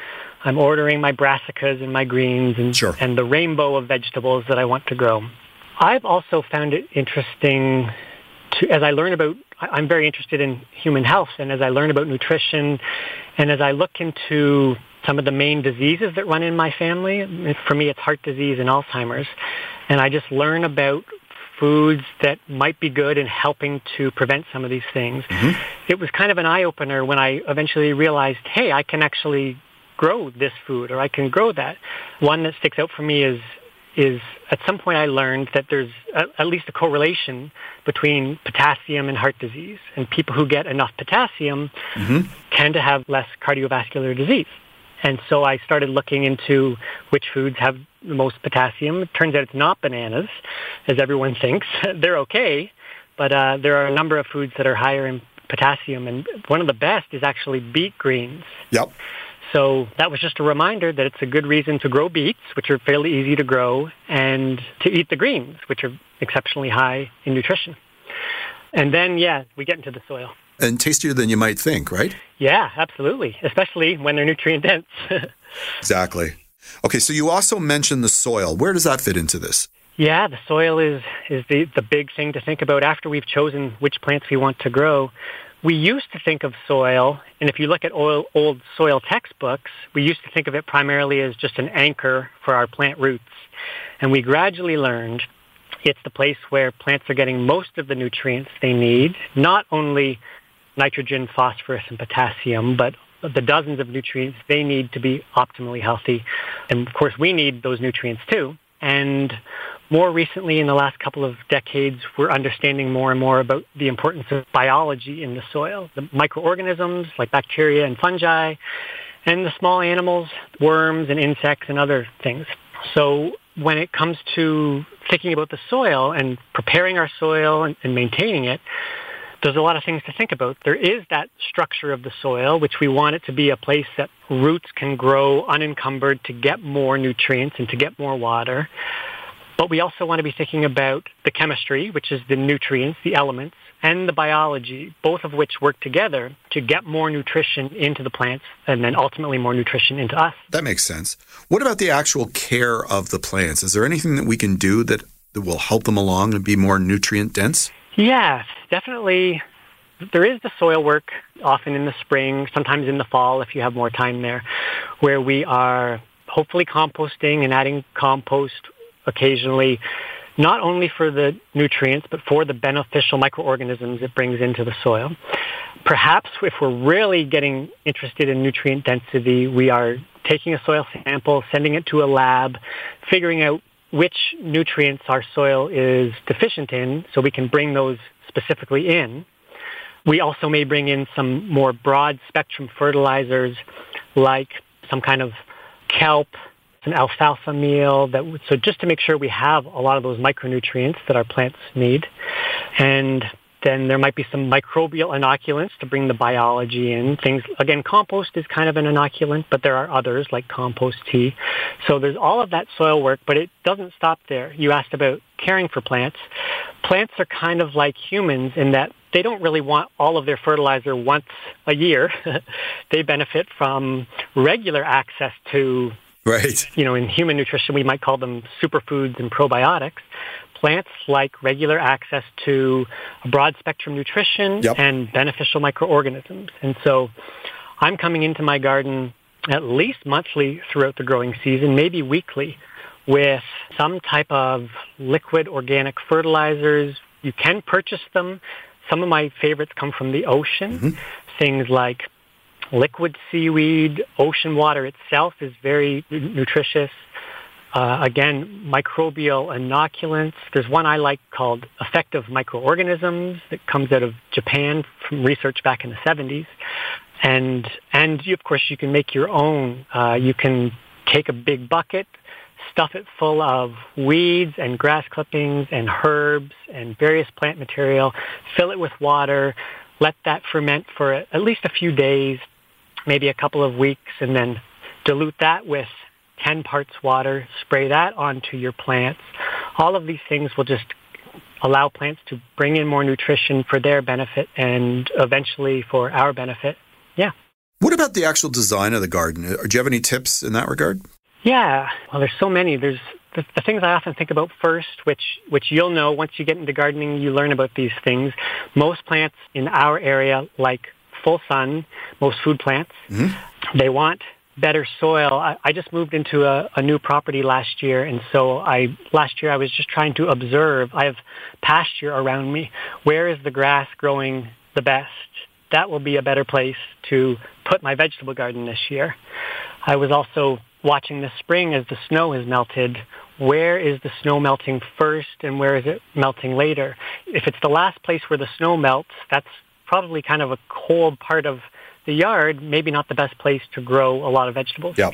I'm ordering my brassicas and my greens and, Sure. and the rainbow of vegetables that I want to grow. I've also found it interesting to, as I learn about, I'm very interested in human health, and as I learn about nutrition, and as I look into some of the main diseases that run in my family, for me it's heart disease and Alzheimer's, and I just learn about foods that might be good in helping to prevent some of these things. Mm-hmm. It was kind of an eye-opener when I eventually realized, hey, I can actually grow this food or I can grow that. One that sticks out for me is is at some point I learned that there's a, at least a correlation between potassium and heart disease. And people who get enough potassium tend to have less cardiovascular disease. And so I started looking into which foods have the most potassium. It turns out it's not bananas, as everyone thinks. They're okay, but uh, there are a number of foods that are higher in potassium. And one of the best is actually beet greens. Yep. So that was just a reminder that it's a good reason to grow beets, which are fairly easy to grow, and to eat the greens, which are exceptionally high in nutrition. And then, yeah, we get into the soil. And tastier than you might think, right? Yeah, absolutely, especially when they're nutrient dense. Exactly. Okay, so you also mentioned the soil. Where does that fit into this? Yeah, the soil is, is the, the big thing to think about after we've chosen which plants we want to grow. We used to think of soil, and if you look at old soil textbooks, we used to think of it primarily as just an anchor for our plant roots. And we gradually learned it's the place where plants are getting most of the nutrients they need, not only nitrogen, phosphorus, and potassium, but the dozens of nutrients they need to be optimally healthy. And of course, we need those nutrients too. And more recently, in the last couple of decades, we're understanding more and more about the importance of biology in the soil, the microorganisms like bacteria and fungi, and the small animals, worms and insects and other things. So when it comes to thinking about the soil and preparing our soil and, and maintaining it, there's a lot of things to think about. There is that structure of the soil, which we want it to be a place that roots can grow unencumbered to get more nutrients and to get more water. But we also want to be thinking about the chemistry, which is the nutrients, the elements, and the biology, both of which work together to get more nutrition into the plants and then ultimately more nutrition into us. That makes sense. What about the actual care of the plants? Is there anything that we can do that, that will help them along and be more nutrient dense? Yes, definitely. There is the soil work often in the spring, sometimes in the fall if you have more time there, where we are hopefully composting and adding compost occasionally, not only for the nutrients, but for the beneficial microorganisms it brings into the soil. Perhaps if we're really getting interested in nutrient density, we are taking a soil sample, sending it to a lab, figuring out which nutrients our soil is deficient in so we can bring those specifically in. We also may bring in some more broad spectrum fertilizers like some kind of kelp, an alfalfa meal that so just to make sure we have a lot of those micronutrients that our plants need. And then there might be some microbial inoculants to bring the biology in. Things again, compost is kind of an inoculant, but there are others like compost tea. So there's all of that soil work, but it doesn't stop there. You asked about caring for plants. Plants are kind of like humans in that they don't really want all of their fertilizer once a year. they benefit from regular access to Right. You know, in human nutrition, we might call them superfoods and probiotics plants like regular access to a broad spectrum nutrition yep. and beneficial microorganisms. And so I'm coming into my garden at least monthly throughout the growing season, maybe weekly, with some type of liquid organic fertilizers. You can purchase them. Some of my favorites come from the ocean. Mm-hmm. Things like liquid seaweed, ocean water itself is very nutritious. Uh, again, microbial inoculants. There's one I like called effective microorganisms that comes out of Japan from research back in the 70s. And, and you, of course, you can make your own. Uh, you can take a big bucket, stuff it full of weeds and grass clippings and herbs and various plant material, fill it with water, let that ferment for at least a few days, maybe a couple of weeks, and then dilute that with 10 parts water, spray that onto your plants. All of these things will just allow plants to bring in more nutrition for their benefit and eventually for our benefit. Yeah. What about the actual design of the garden? Uh, do you have any tips in that regard? Yeah. Well, there's so many. There's the, the things I often think about first, which which you'll know once you get into gardening, you learn about these things. Most plants in our area like full sun, most food plants. Mm-hmm. They want better soil. I, I just moved into a, a new property last year, and so I last year I was just trying to observe. I have pasture around me. Where is the grass growing the best? That will be a better place to put my vegetable garden this year. I was also watching the spring as the snow has melted. Where is the snow melting first and where is it melting later? If it's the last place where the snow melts, that's probably kind of a cold part of the yard, maybe not the best place to grow a lot of vegetables. Yeah.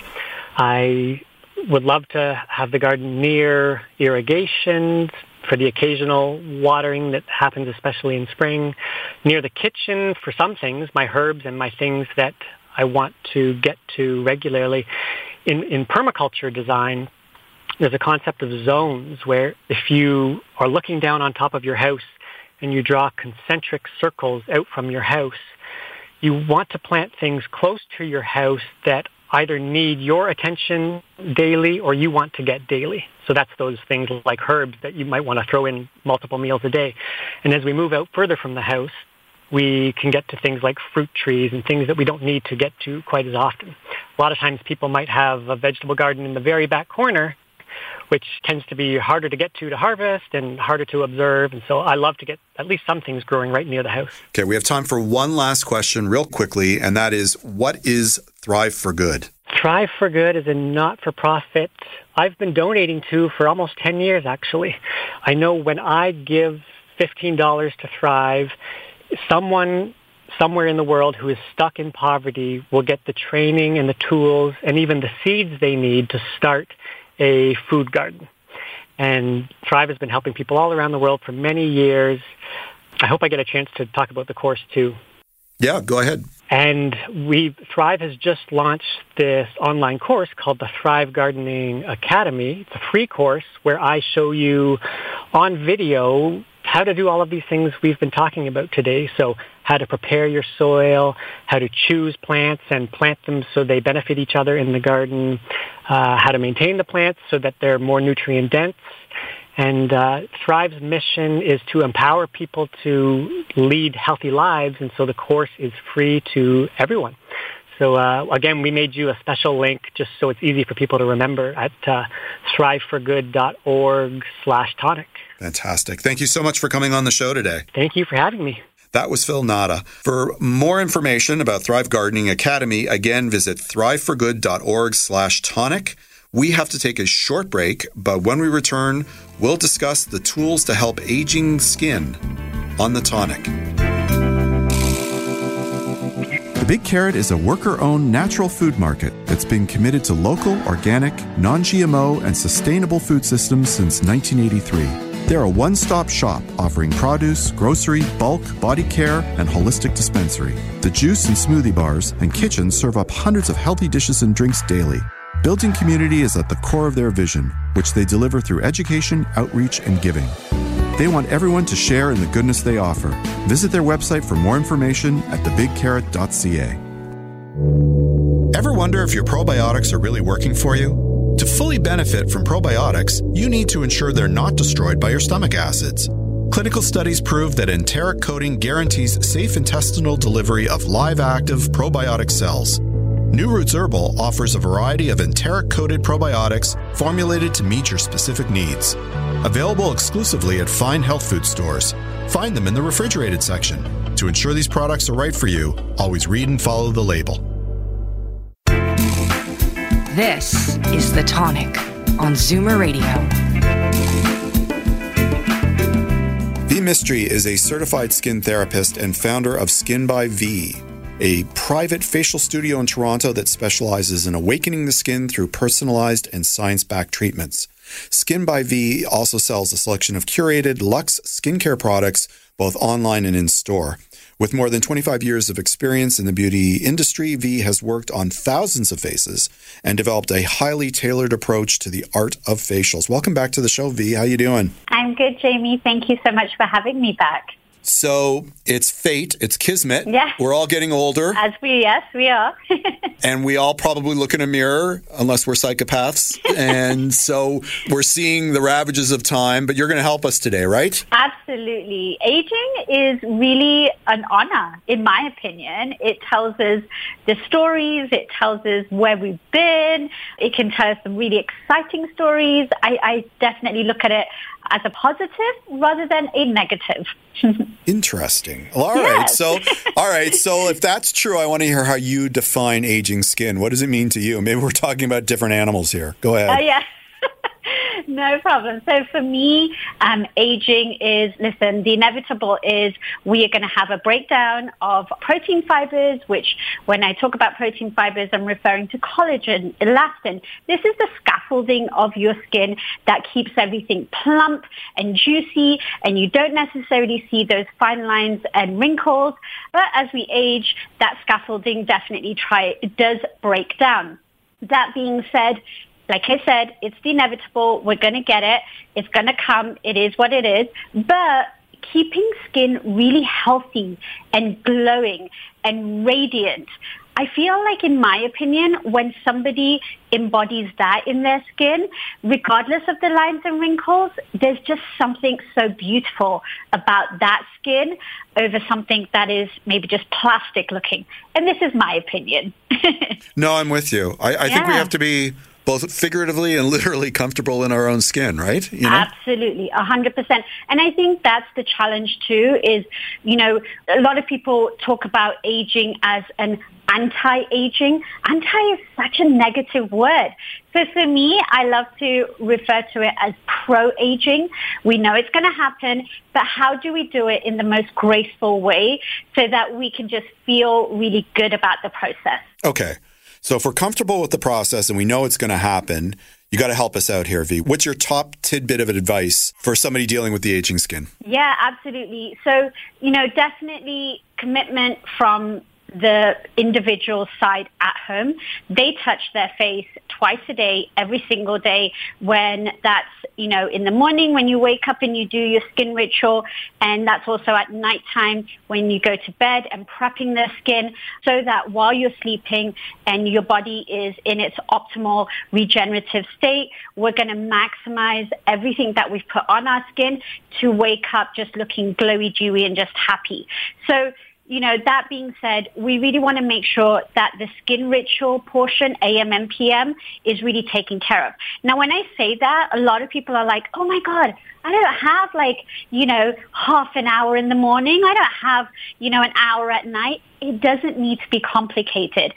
I would love to have the garden near irrigation for the occasional watering that happens especially in spring, near the kitchen for some things, my herbs and my things that I want to get to regularly. In, in permaculture design, there's a concept of zones where if you are looking down on top of your house and you draw concentric circles out from your house, you want to plant things close to your house that either need your attention daily or you want to get daily. So that's those things like herbs that you might want to throw in multiple meals a day. And as we move out further from the house, we can get to things like fruit trees and things that we don't need to get to quite as often. A lot of times people might have a vegetable garden in the very back corner which tends to be harder to get to to harvest and harder to observe. And so I love to get at least some things growing right near the house. Okay, we have time for one last question, real quickly, and that is what is Thrive for Good? Thrive for Good is a not for profit I've been donating to for almost 10 years, actually. I know when I give $15 to Thrive, someone somewhere in the world who is stuck in poverty will get the training and the tools and even the seeds they need to start a food garden. And Thrive has been helping people all around the world for many years. I hope I get a chance to talk about the course too. Yeah, go ahead. And we Thrive has just launched this online course called the Thrive Gardening Academy. It's a free course where I show you on video how to do all of these things we've been talking about today. So how to prepare your soil, how to choose plants and plant them so they benefit each other in the garden, uh, how to maintain the plants so that they're more nutrient dense. And uh, Thrive's mission is to empower people to lead healthy lives, and so the course is free to everyone. So uh, again, we made you a special link just so it's easy for people to remember at uh, thriveforgood.org slash tonic. Fantastic. Thank you so much for coming on the show today. Thank you for having me. That was Phil Nauta. For more information about Thrive Gardening Academy, again, visit thriveforgood.org slash tonic. We have to take a short break, but when we return, we'll discuss the tools to help aging skin on the tonic. The Big Carrot is a worker owned natural food market that's been committed to local, organic, non GMO, and sustainable food systems since 1983. They're a one stop shop offering produce, grocery, bulk, body care, and holistic dispensary. The juice and smoothie bars and kitchen serve up hundreds of healthy dishes and drinks daily. Building community is at the core of their vision, which they deliver through education, outreach, and giving. They want everyone to share in the goodness they offer. Visit their website for more information at thebigcarrot.ca. Ever wonder if your probiotics are really working for you? To fully benefit from probiotics, you need to ensure they're not destroyed by your stomach acids. Clinical studies prove that enteric coating guarantees safe intestinal delivery of live active probiotic cells. New Roots Herbal offers a variety of enteric coated probiotics formulated to meet your specific needs. Available exclusively at fine health food stores. Find them in the refrigerated section. To ensure these products are right for you, always read and follow the label. This is The Tonic on Zoomer Radio. V Mistry is a certified skin therapist and founder of Skin by V, a private facial studio in Toronto that specializes in awakening the skin through personalized and science backed treatments. Skin by V also sells a selection of curated luxe skincare products both online and in store. With more than 25 years of experience in the beauty industry, V has worked on thousands of faces and developed a highly tailored approach to the art of facials. Welcome back to the show, V. How you doing? I'm good, Jamie. Thank you so much for having me back. So it's fate, it's kismet. Yeah. We're all getting older. As we, yes, we are. and we all probably look in a mirror, unless we're psychopaths. and so we're seeing the ravages of time, but you're going to help us today, right? Absolutely. Aging is really an honor, in my opinion. It tells us the stories, it tells us where we've been, it can tell us some really exciting stories. I, I definitely look at it as a positive rather than a negative. Interesting. All right. yes. So, all right. So, if that's true, I want to hear how you define aging skin. What does it mean to you? Maybe we're talking about different animals here. Go ahead. Uh, yeah. no problem. So for me, um, aging is, listen, the inevitable is we are going to have a breakdown of protein fibers, which when I talk about protein fibers, I'm referring to collagen, elastin. This is the scaffolding of your skin that keeps everything plump and juicy, and you don't necessarily see those fine lines and wrinkles. But as we age, that scaffolding definitely try, does break down. That being said, like I said, it's the inevitable. We're going to get it. It's going to come. It is what it is. But keeping skin really healthy and glowing and radiant. I feel like, in my opinion, when somebody embodies that in their skin, regardless of the lines and wrinkles, there's just something so beautiful about that skin over something that is maybe just plastic looking. And this is my opinion. no, I'm with you. I, I yeah. think we have to be both figuratively and literally comfortable in our own skin, right? You know? Absolutely, a hundred percent. And I think that's the challenge too. Is you know a lot of people talk about aging as an anti-aging. Anti is such a negative word. So for me, I love to refer to it as pro-aging. We know it's going to happen, but how do we do it in the most graceful way so that we can just feel really good about the process? Okay. So if we're comfortable with the process and we know it's going to happen, you got to help us out here, V. What's your top tidbit of advice for somebody dealing with the aging skin? Yeah, absolutely. So, you know, definitely commitment from the individual side at home. They touch their face twice a day, every single day, when that's, you know, in the morning when you wake up and you do your skin ritual, and that's also at nighttime when you go to bed and prepping their skin so that while you're sleeping and your body is in its optimal regenerative state, we're going to maximize everything that we've put on our skin to wake up just looking glowy, dewy, and just happy. So you know, that being said, we really want to make sure that the skin ritual portion, AM and PM, is really taken care of. Now, when I say that, a lot of people are like, oh my God, I don't have like, you know, half an hour in the morning. I don't have, you know, an hour at night. It doesn't need to be complicated.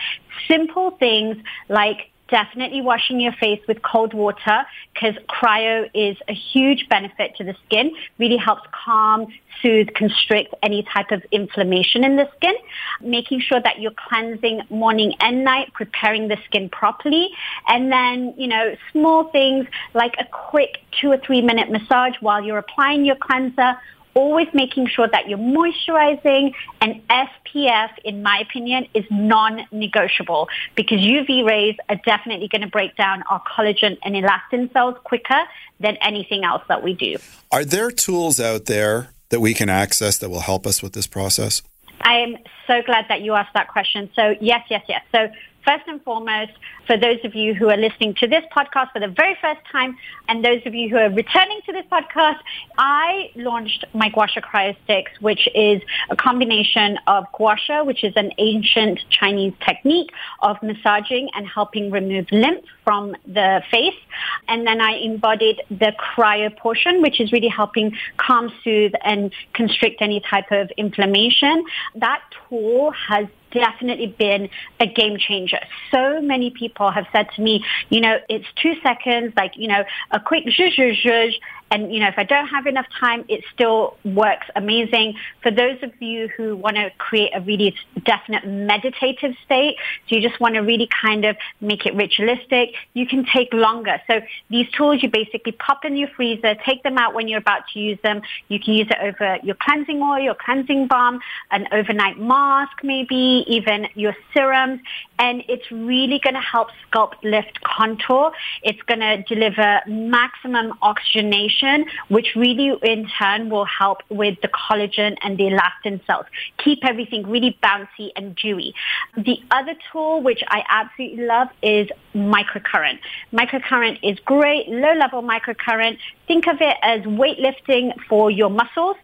Simple things like definitely washing your face with cold water because cryo is a huge benefit to the skin, really helps calm, soothe, constrict any type of inflammation in the skin, making sure that you're cleansing morning and night, preparing the skin properly, and then, you know, small things like a quick two or three minute massage while you're applying your cleanser always making sure that you're moisturizing and SPF, in my opinion, is non-negotiable because UV rays are definitely going to break down our collagen and elastin cells quicker than anything else that we do. Are there tools out there that we can access that will help us with this process? I am so glad that you asked that question. So yes, yes, yes. So first and foremost, for those of you who are listening to this podcast for the very first time and those of you who are returning to this podcast, I launched my Gua Sha Cryosticks, which is a combination of gua sha, which is an ancient Chinese technique of massaging and helping remove lymph from the face. And then I embodied the cryo portion, which is really helping calm, soothe, and constrict any type of inflammation. That tool has definitely been a game changer. So many people have said to me, you know, it's two seconds, like, you know, a quick zhuzh, zhuzh, zhuzh, and, you know, if I don't have enough time, it still works amazing. For those of you who want to create a really definite meditative state, so you just want to really kind of make it ritualistic, you can take longer. So these tools you basically pop in your freezer, take them out when you're about to use them. You can use it over your cleansing oil, your cleansing balm, an overnight mask maybe, even your serums. And it's really going to help sculpt, lift, contour. It's going to deliver maximum oxygenation which really in turn will help with the collagen and the elastin cells. Keep everything really bouncy and dewy. The other tool, which I absolutely love, is microcurrent. Microcurrent is great, low level microcurrent. Think of it as weightlifting for your muscles.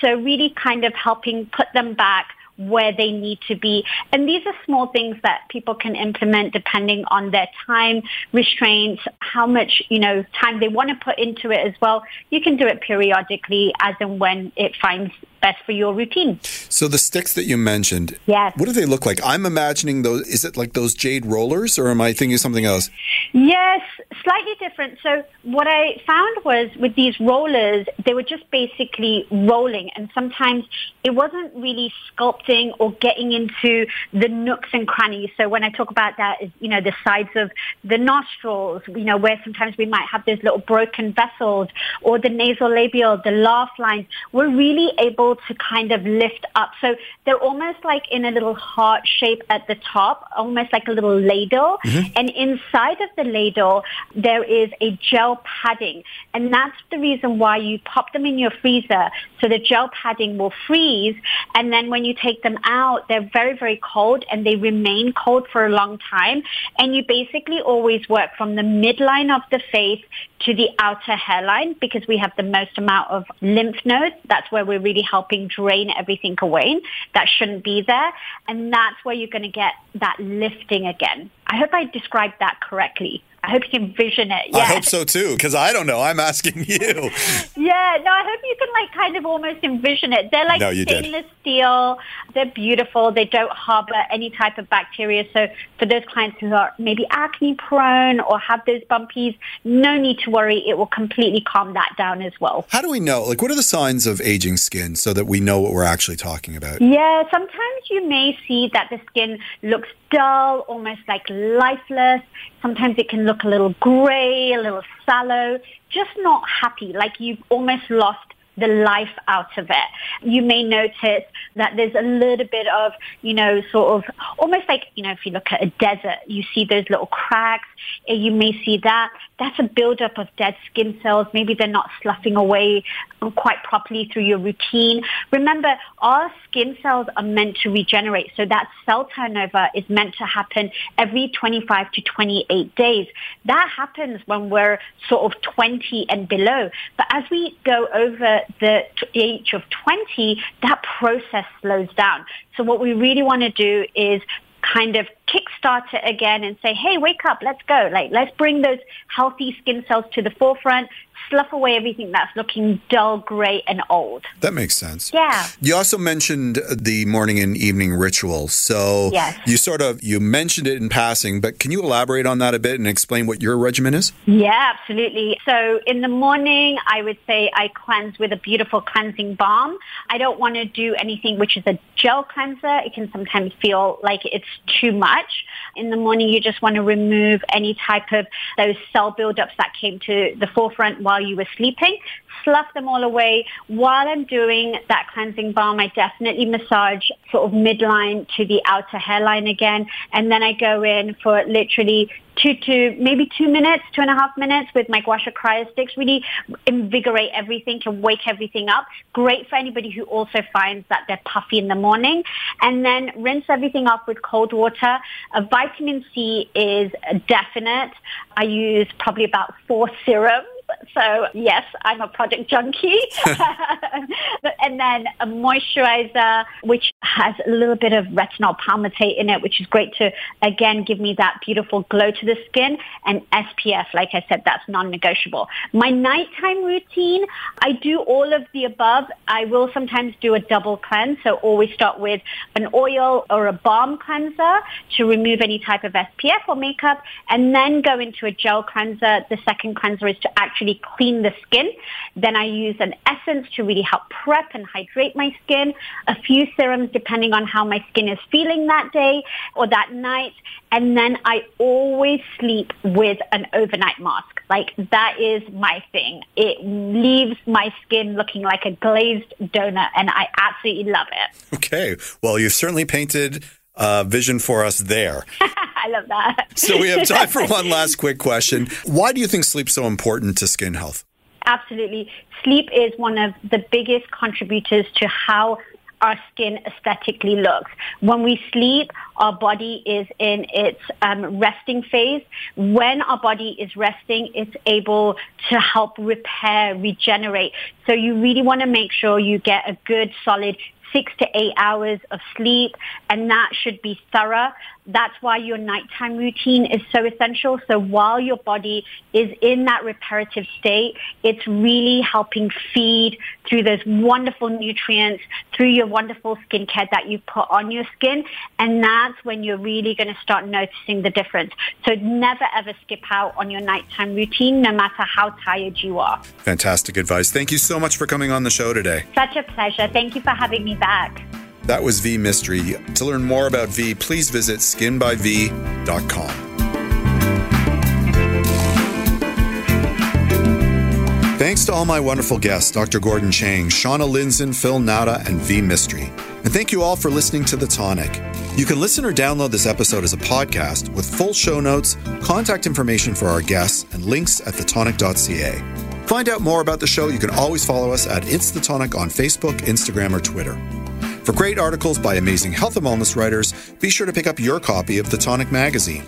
So really kind of helping put them back where they need to be. And these are small things that people can implement depending on their time restraints, how much, you know, time they want to put into it as well. You can do it periodically as and when it finds best for your routine. So the sticks that you mentioned, yes. what do they look like? I'm imagining those. Is it like those jade rollers, or am I thinking something else? Yes, slightly different. So what I found was with these rollers, they were just basically rolling, and sometimes it wasn't really sculpting or getting into the nooks and crannies. So when I talk about that, is you know the sides of the nostrils, you know where sometimes we might have those little broken vessels, or the nasal labial, the laugh lines. We're really able able to kind of lift up. So they're almost like in a little heart shape at the top, almost like a little ladle. Mm-hmm. And inside of the ladle, there is a gel padding. And that's the reason why you pop them in your freezer. So the gel padding will freeze. And then when you take them out, they're very, very cold and they remain cold for a long time. And you basically always work from the midline of the face to the outer hairline because we have the most amount of lymph nodes. That's where we're really helping drain everything away that shouldn't be there. And that's where you're going to get that lifting again. I hope I described that correctly. I hope you can vision it. Yeah. I hope so too, because I don't know. I'm asking you. yeah, no, I hope you can like kind of almost envision it. They're like no, stainless did. steel. They're beautiful. They don't harbor any type of bacteria. So for those clients who are maybe acne prone or have those bumpies, no need to worry. It will completely calm that down as well. How do we know? Like, what are the signs of aging skin so that we know what we're actually talking about? Yeah, sometimes you may see that the skin looks dull, almost like lifeless. Sometimes it can look a little gray, a little sallow, just not happy, like you've almost lost the life out of it. You may notice that there's a little bit of, you know, sort of almost like, you know, if you look at a desert, you see those little cracks. Eh, you may see that. That's a buildup of dead skin cells. Maybe they're not sloughing away um, quite properly through your routine. Remember, our skin cells are meant to regenerate. So that cell turnover is meant to happen every 25 to 28 days. That happens when we're sort of 20 and below. But as we go over the age of 20, that process slows down. So what we really want to do is kind of kickstart it again and say, hey, wake up, let's go. Like, let's bring those healthy skin cells to the forefront slough away everything that's looking dull, grey, and old. That makes sense. Yeah. You also mentioned the morning and evening ritual. So yes. you sort of you mentioned it in passing, but can you elaborate on that a bit and explain what your regimen is? Yeah, absolutely. So in the morning, I would say I cleanse with a beautiful cleansing balm. I don't want to do anything which is a gel cleanser. It can sometimes feel like it's too much. In the morning, you just want to remove any type of those cell buildups that came to the forefront while you were sleeping, slough them all away. While I'm doing that cleansing balm, I definitely massage sort of midline to the outer hairline again. And then I go in for literally two to maybe two minutes, two and a half minutes with my gua sha cryo sticks. Really invigorate everything and wake everything up. Great for anybody who also finds that they're puffy in the morning. And then rinse everything off with cold water. Vitamin C is definite. I use probably about four serums so yes, I'm a product junkie. and then a moisturizer, which has a little bit of retinol palmitate in it, which is great to, again, give me that beautiful glow to the skin. And SPF, like I said, that's non-negotiable. My nighttime routine, I do all of the above. I will sometimes do a double cleanse. So always start with an oil or a balm cleanser to remove any type of SPF or makeup and then go into a gel cleanser. The second cleanser is to actually actually clean the skin. Then I use an essence to really help prep and hydrate my skin, a few serums depending on how my skin is feeling that day or that night. And then I always sleep with an overnight mask. Like that is my thing. It leaves my skin looking like a glazed donut and I absolutely love it. Okay. Well, you've certainly painted uh, vision for us there. I love that. so we have time for one last quick question. Why do you think sleep's so important to skin health? Absolutely. Sleep is one of the biggest contributors to how our skin aesthetically looks. When we sleep, our body is in its um, resting phase. When our body is resting, it's able to help repair, regenerate. So you really want to make sure you get a good, solid six to eight hours of sleep, and that should be thorough. That's why your nighttime routine is so essential. So while your body is in that reparative state, it's really helping feed through those wonderful nutrients, through your wonderful skincare that you put on your skin. And that's when you're really going to start noticing the difference. So never ever skip out on your nighttime routine, no matter how tired you are. Fantastic advice. Thank you so much for coming on the show today. Such a pleasure. Thank you for having me back. That was V Mistry. To learn more about V, please visit skinbyv.com. Thanks to all my wonderful guests, Dr. Gordon Chang, Shauna Lindzon, Phil Nauta, and V Mistry. And thank you all for listening to The Tonic. You can listen or download this episode as a podcast with full show notes, contact information for our guests, and links at thetonic.ca. Find out more about the show, you can always follow us at It's The Tonic on Facebook, Instagram, or Twitter. For great articles by amazing health and wellness writers, be sure to pick up your copy of The Tonic magazine.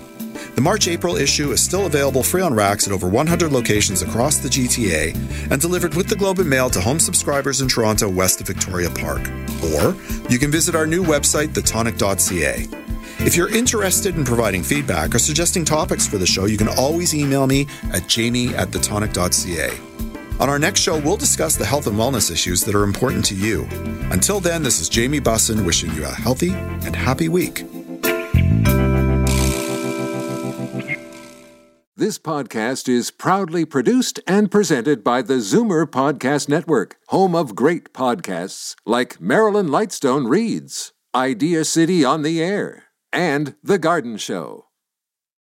The March April issue is still available free on racks at over 100 locations across the GTA and delivered with the Globe and Mail to home subscribers in Toronto west of Victoria Park. Or you can visit our new website, thetonic.ca. If you're interested in providing feedback or suggesting topics for the show, you can always email me at jamie at thetonic.ca. On our next show, we'll discuss the health and wellness issues that are important to you. Until then, this is Jamie Bussin wishing you a healthy and happy week. This podcast is proudly produced and presented by the Zoomer Podcast Network, home of great podcasts like Marilyn Lightstone Reads, Idea City on the Air, and The Garden Show.